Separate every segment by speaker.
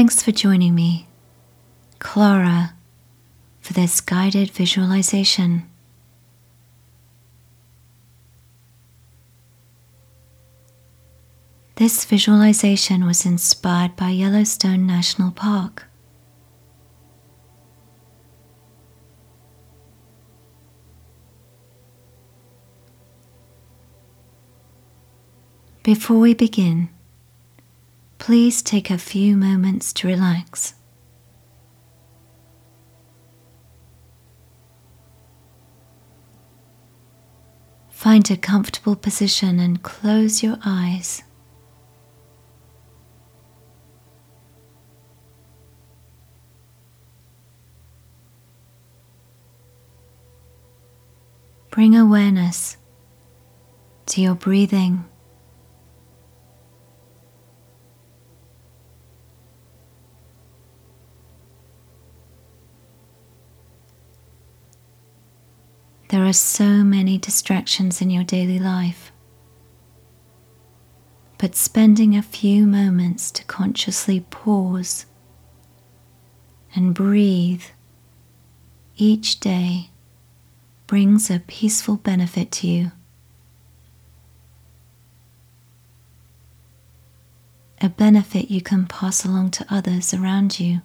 Speaker 1: Thanks for joining me, Clara, for this guided visualization. This visualization was inspired by Yellowstone National Park. Before we begin, please take a few moments to relax. Find a comfortable position and close your eyes. Bring awareness to your breathing. There are so many distractions in your daily life, but spending a few moments to consciously pause and breathe each day brings a peaceful benefit to you. A benefit you can pass along to others around you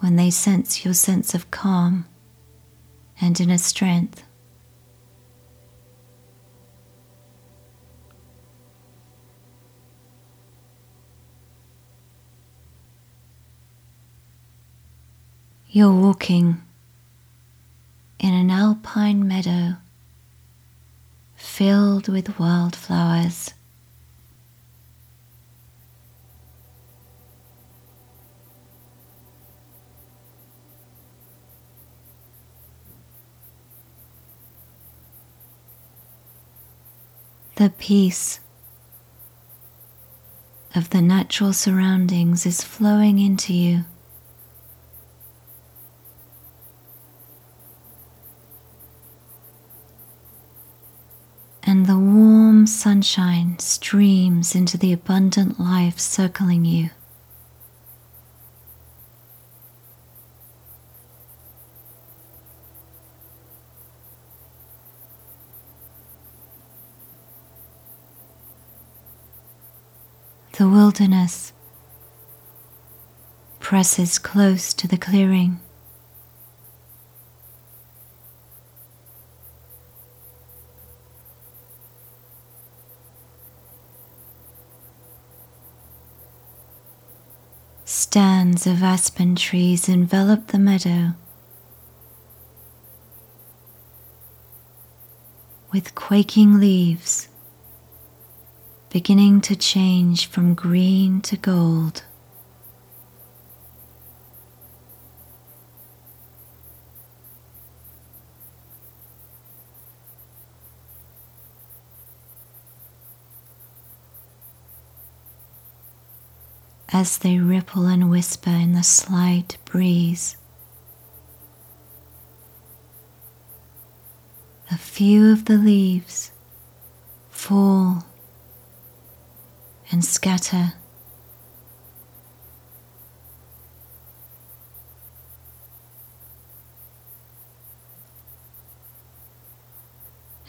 Speaker 1: when they sense your sense of calm and in inner strength. You're walking in an alpine meadow filled with wildflowers. The peace of the natural surroundings is flowing into you. and the warm sunshine streams into the abundant life circling you. The wilderness presses close to the clearing. Stands of aspen trees envelop the meadow with quaking leaves beginning to change from green to gold. as they ripple and whisper in the slight breeze. A few of the leaves fall and scatter.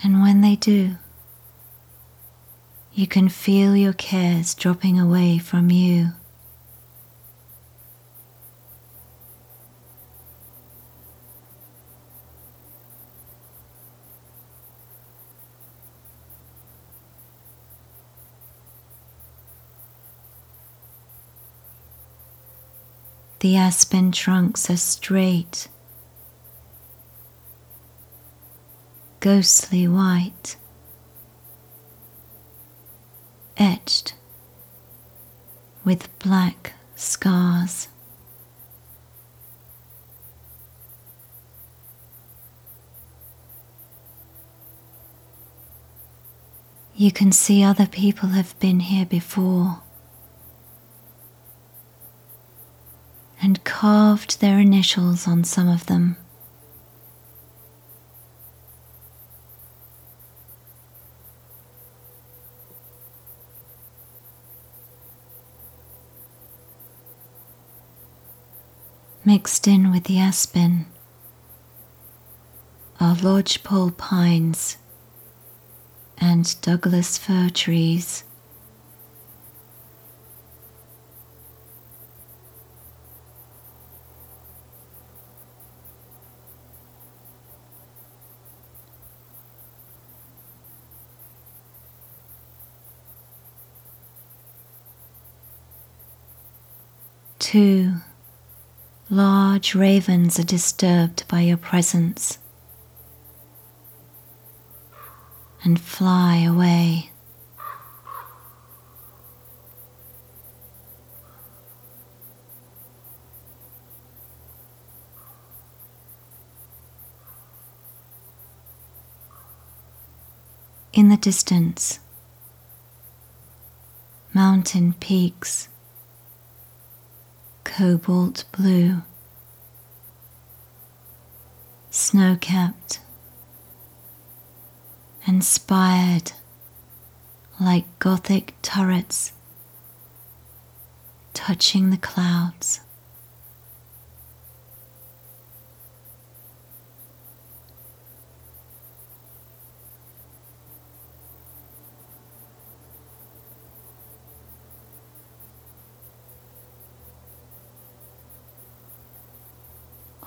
Speaker 1: And when they do, you can feel your cares dropping away from you. The aspen trunks are straight, ghostly white, etched with black scars. You can see other people have been here before. and carved their initials on some of them. Mixed in with the aspen are lodgepole pines and Douglas fir trees. Two large ravens are disturbed by your presence and fly away. In the distance, mountain peaks cobalt blue, snow capped, and spired like Gothic turrets touching the clouds.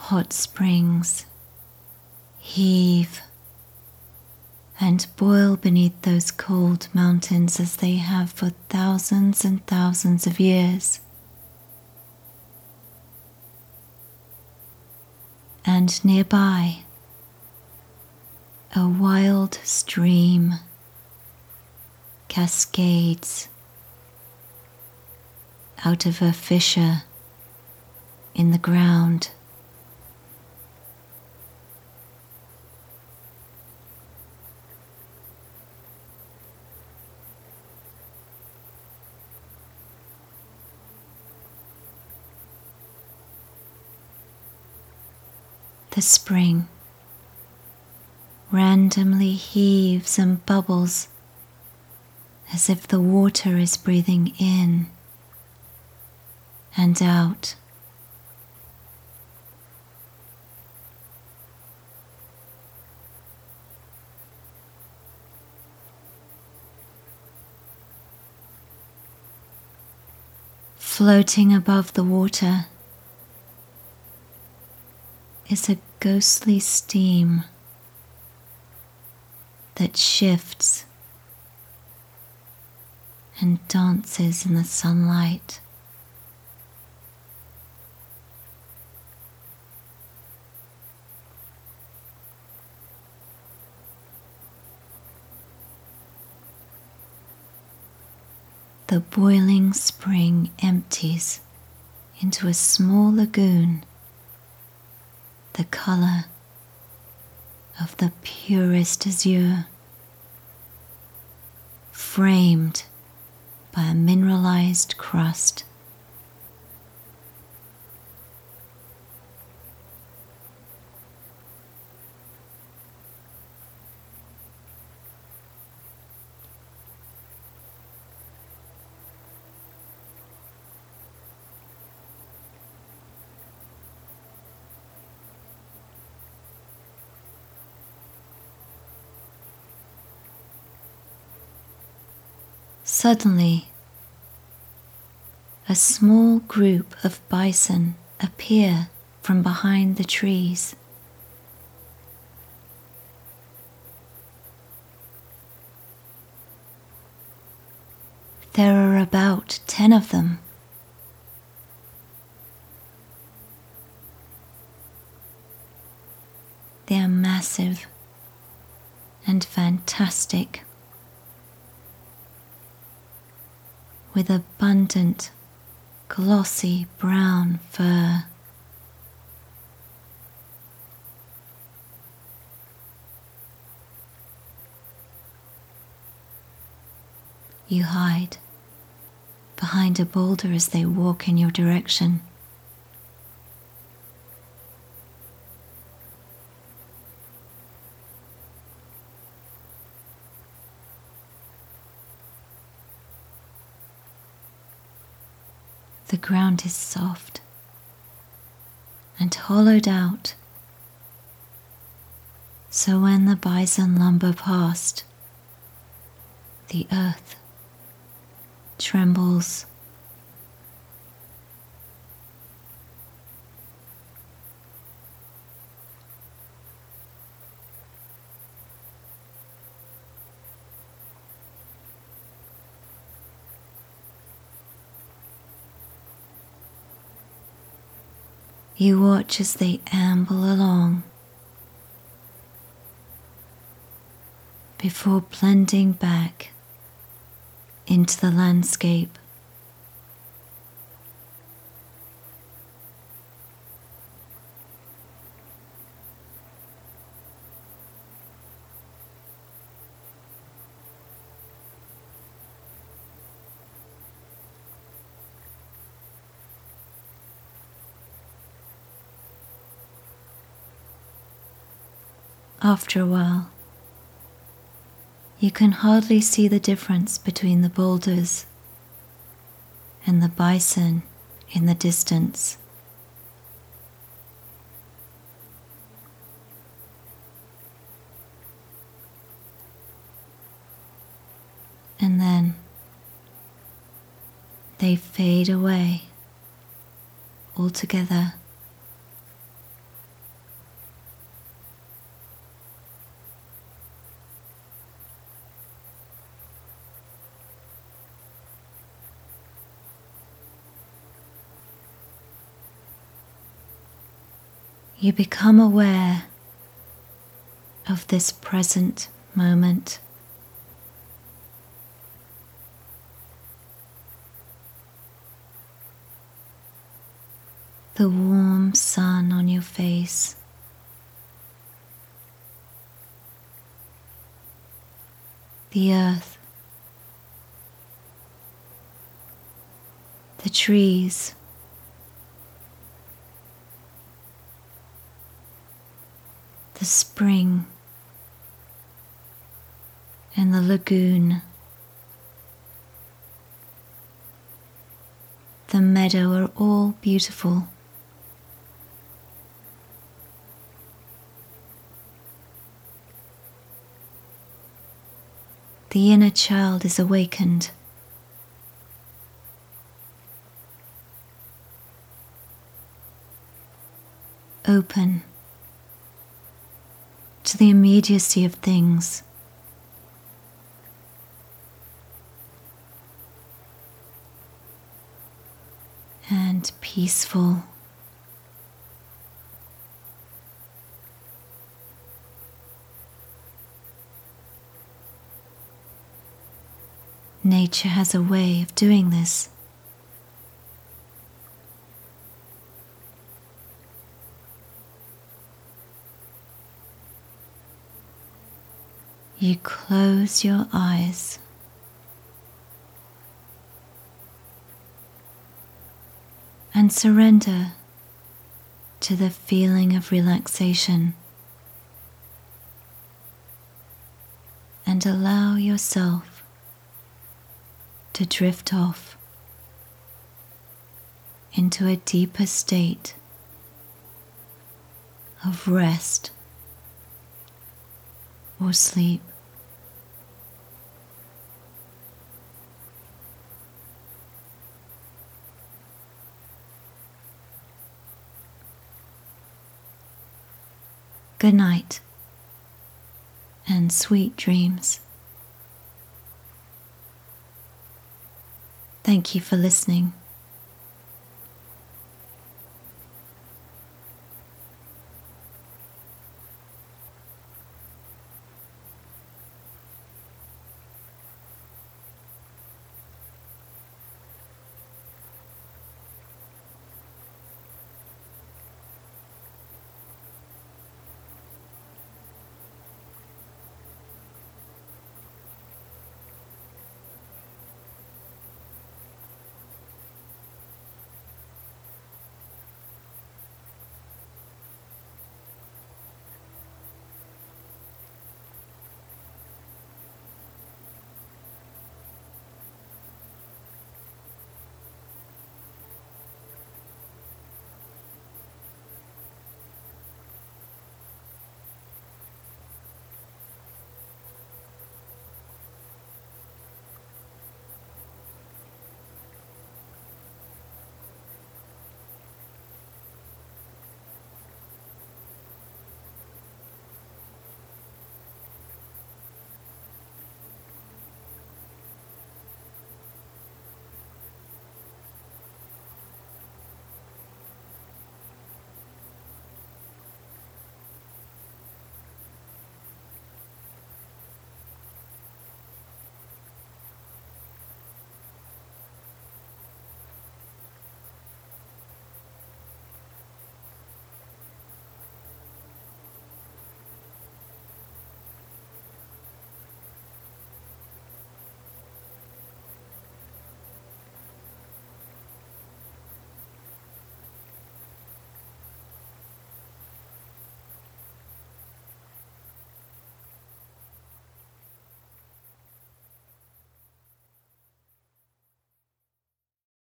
Speaker 1: Hot springs heave and boil beneath those cold mountains as they have for thousands and thousands of years. And nearby, a wild stream cascades out of a fissure in the ground. The spring randomly heaves and bubbles as if the water is breathing in and out. Floating above the water is a ghostly steam that shifts and dances in the sunlight. The boiling spring empties into a small lagoon the color of the purest azure, framed by a mineralized crust. Suddenly, a small group of bison appear from behind the trees. There are about ten of them. They are massive and fantastic. With abundant, glossy brown fur. You hide behind a boulder as they walk in your direction. The ground is soft and hollowed out. So when the bison lumber past, the earth trembles. You watch as they amble along before blending back into the landscape. After a while, you can hardly see the difference between the boulders and the bison in the distance. And then they fade away altogether. You become aware of this present moment. The warm sun on your face. The earth. The trees. The spring and the lagoon. The meadow are all beautiful. The inner child is awakened. Open to the immediacy of things. And peaceful. Nature has a way of doing this. You close your eyes. And surrender to the feeling of relaxation. And allow yourself to drift off into a deeper state of rest or sleep. Good night and sweet dreams. Thank you for listening.